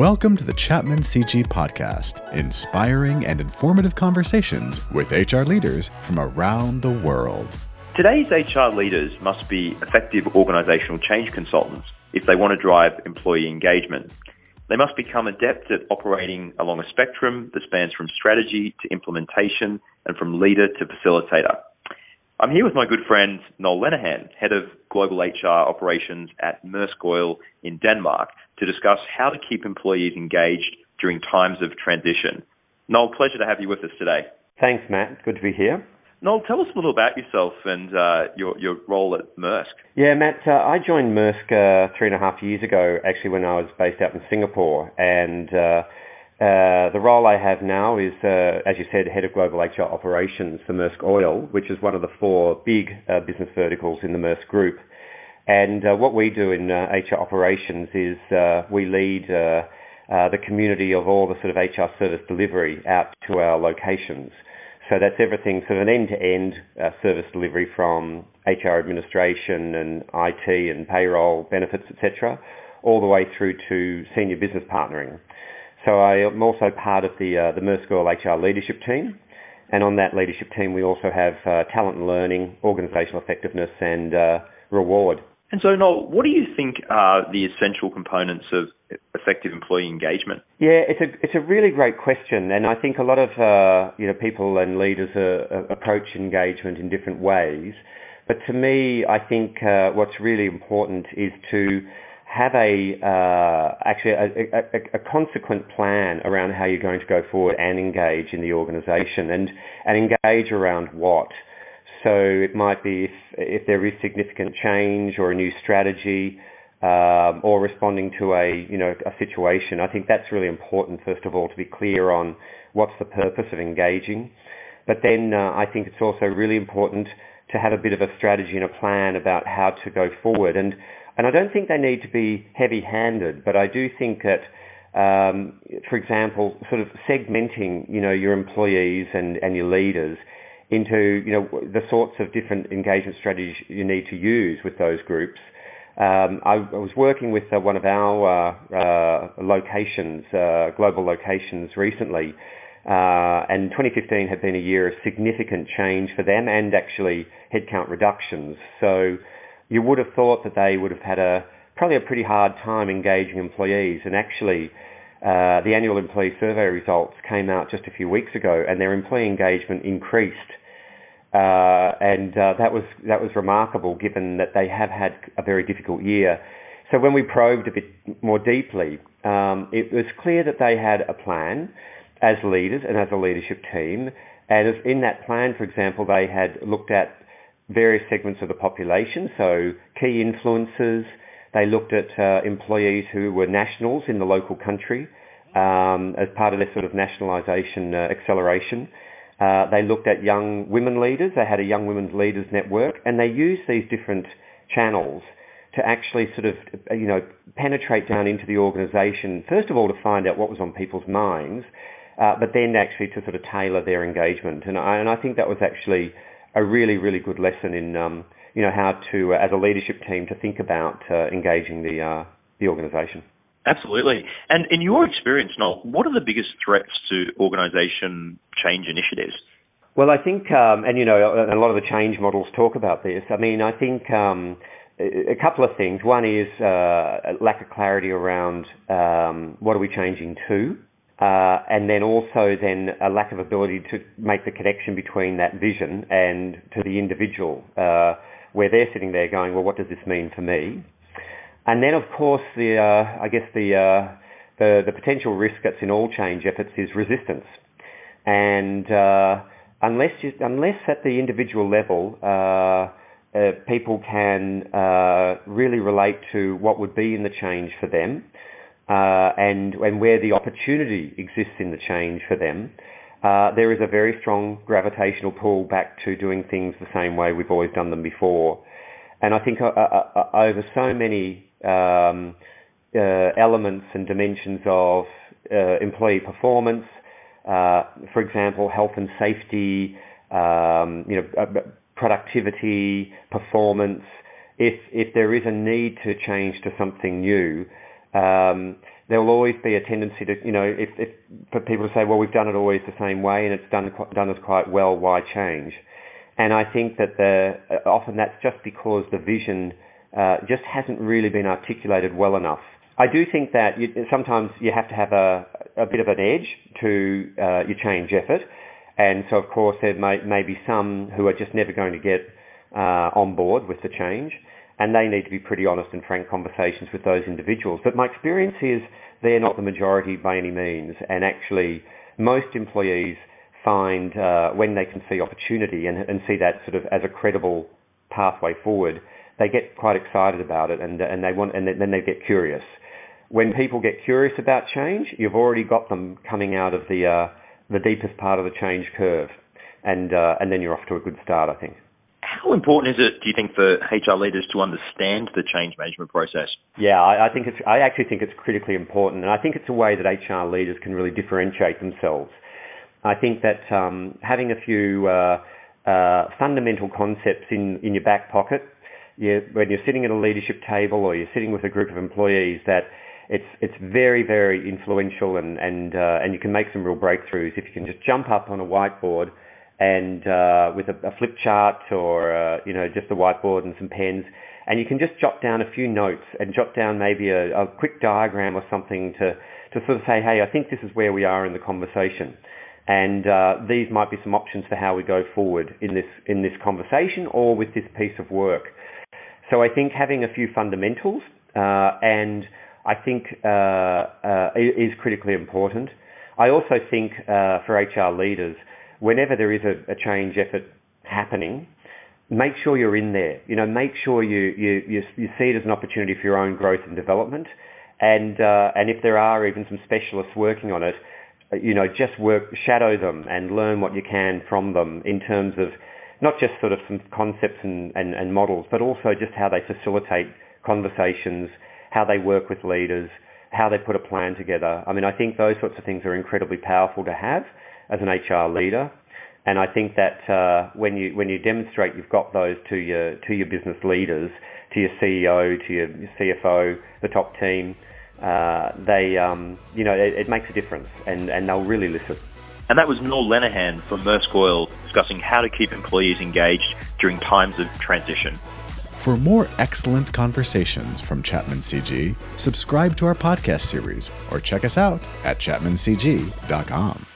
Welcome to the Chapman CG Podcast, inspiring and informative conversations with HR leaders from around the world. Today's HR leaders must be effective organisational change consultants if they want to drive employee engagement. They must become adept at operating along a spectrum that spans from strategy to implementation and from leader to facilitator. I'm here with my good friend Noel Lenehan, head of global HR operations at Maersk Oil in Denmark, to discuss how to keep employees engaged during times of transition. Noel, pleasure to have you with us today. Thanks, Matt. Good to be here. Noel, tell us a little about yourself and uh, your your role at Maersk. Yeah, Matt, uh, I joined Maersk uh, three and a half years ago, actually when I was based out in Singapore, and uh, uh, the role I have now is, uh, as you said, head of global HR operations for Maersk Oil, which is one of the four big uh, business verticals in the Maersk Group. And uh, what we do in uh, HR operations is uh, we lead uh, uh, the community of all the sort of HR service delivery out to our locations. So that's everything sort of an end-to-end uh, service delivery from HR administration and IT and payroll benefits, etc., all the way through to senior business partnering. So I am also part of the the Maersk Oil HR leadership team, and on that leadership team we also have talent and learning, organisational effectiveness, and reward. And so, Noel, what do you think are the essential components of effective employee engagement? Yeah, it's a it's a really great question, and I think a lot of uh, you know people and leaders uh, approach engagement in different ways. But to me, I think uh, what's really important is to have a uh, actually a, a, a, consequent plan around how you're going to go forward and engage in the organisation, and and engage around what. So it might be if, if there is significant change or a new strategy um, or responding to a you know a situation. I think that's really important. First of all, to be clear on what's the purpose of engaging, but then uh, I think it's also really important to have a bit of a strategy and a plan about how to go forward. And and I don't think they need to be heavy-handed, but I do think that. Um, for example, sort of segmenting, you know, your employees and, and your leaders into you know the sorts of different engagement strategies you need to use with those groups. Um, I, I, was working with uh, one of our uh, uh, locations, global locations, recently, uh, and 2015 had been a year of significant change for them and actually headcount reductions. So you would have thought that they would have had a probably a pretty hard time engaging employees, and actually. Uh, the annual employee survey results came out just a few weeks ago, and their employee engagement increased uh, and uh, that was that was remarkable, given that they have had a very difficult year. So when we probed a bit more deeply, um, it was clear that they had a plan as leaders and as a leadership team. And in that plan, for example, they had looked at various segments of the population, so key influencers. They looked at uh, employees who were nationals in the local country um, as part of their sort of nationalisation uh, acceleration. Uh, they looked at young women leaders. They had a young women's leaders network, and they used these different channels to actually sort of, you know, penetrate down into the organisation. First of all, to find out what was on people's minds, uh, but then actually to sort of tailor their engagement. And I, and I think that was actually a really, really good lesson in, um, you know, how to, uh, as a leadership team, to think about uh, engaging the uh, the organisation. Absolutely. And in your experience, Noel, what are the biggest threats to organisation change initiatives? Well, I think, um, and you know, a lot of the change models talk about this. I mean, I think um, a couple of things. One is uh, lack of clarity around um, what are we changing to, uh, and then also then a lack of ability to make the connection between that vision and to the individual, uh, where they're sitting there going, well, what does this mean for me? And then, of course, the uh, I guess the, uh, the the potential risk that's in all change efforts is resistance, and uh, unless you, unless at the individual level uh, people can really relate to what would be in the change for them, and and where the opportunity exists in the change for them. uh, there is a very strong gravitational pull back to doing things the same way we've always done them before. And I think uh, over so many um, uh, elements and dimensions of uh, employee performance, uh, for example, health and safety, um, you know, uh, productivity, performance. If if there is a need to change to something new, um, there will always be a tendency to, you know, if, if for people to say, well, we've done it always the same way and it's done done us quite well. Why change? And I think that the often that's just because the vision uh, just hasn't really been articulated well enough. I do think that you, sometimes you have to have a, a bit of an edge to uh, your change effort. And so, of course, there may, may be some who are just never going to get uh, on board with the change and they need to be pretty honest and frank conversations with those individuals. But my experience is they're not the majority by any means, and actually, most employees find uh, when they can see opportunity and, and, see that sort of as a credible pathway forward, they get quite excited about it, and and they want, and then they get curious. When people get curious about change, you've already got them coming out of the uh, the deepest part of the change curve, and uh, and then you're off to a good start, I think. How important is it, do you think, for HR leaders to understand the change management process? Yeah, I, I think it's. I actually think it's critically important, and I think it's a way that HR leaders can really differentiate themselves. I think that um, having a few uh, uh, fundamental concepts in, in your back pocket, you, when you're sitting at a leadership table or you're sitting with a group of employees, that it's it's very very influential and and uh, and you can make some real breakthroughs if you can just jump up on a whiteboard and uh, with a, a, flip chart or uh, you know just a whiteboard and some pens, and you can just jot down a few notes and jot down maybe a, a quick diagram or something to to sort of say, hey, I think this is where we are in the conversation, and uh, these might be some options for how we go forward in this in this conversation or with this piece of work. So I think having a few fundamentals uh, and I think uh, uh, is critically important. I also think for HR leaders whenever there is a, a change effort happening, make sure you're in there. You know, make sure you, you, you, you see it as an opportunity for your own growth and development. And, uh, and if there are even some specialists working on it, you know, just work, shadow them and learn what you can from them in terms of not just sort of some concepts and, and, and models, but also just how they facilitate conversations, how they work with leaders, how they put a plan together. I mean, I think those sorts of things are incredibly powerful to have as an HR leader. And I think that uh, when you when you demonstrate you've got those to your to your business leaders, to your CEO, to your CFO, the top team, uh, they um, you know it, it, makes a difference, and, and they'll really listen. And that was Noel Lenehan from Maersk Oil discussing how to keep employees engaged during times of transition. For more excellent conversations from Chapman CG, subscribe to our podcast series or check us out at chapmancg.com.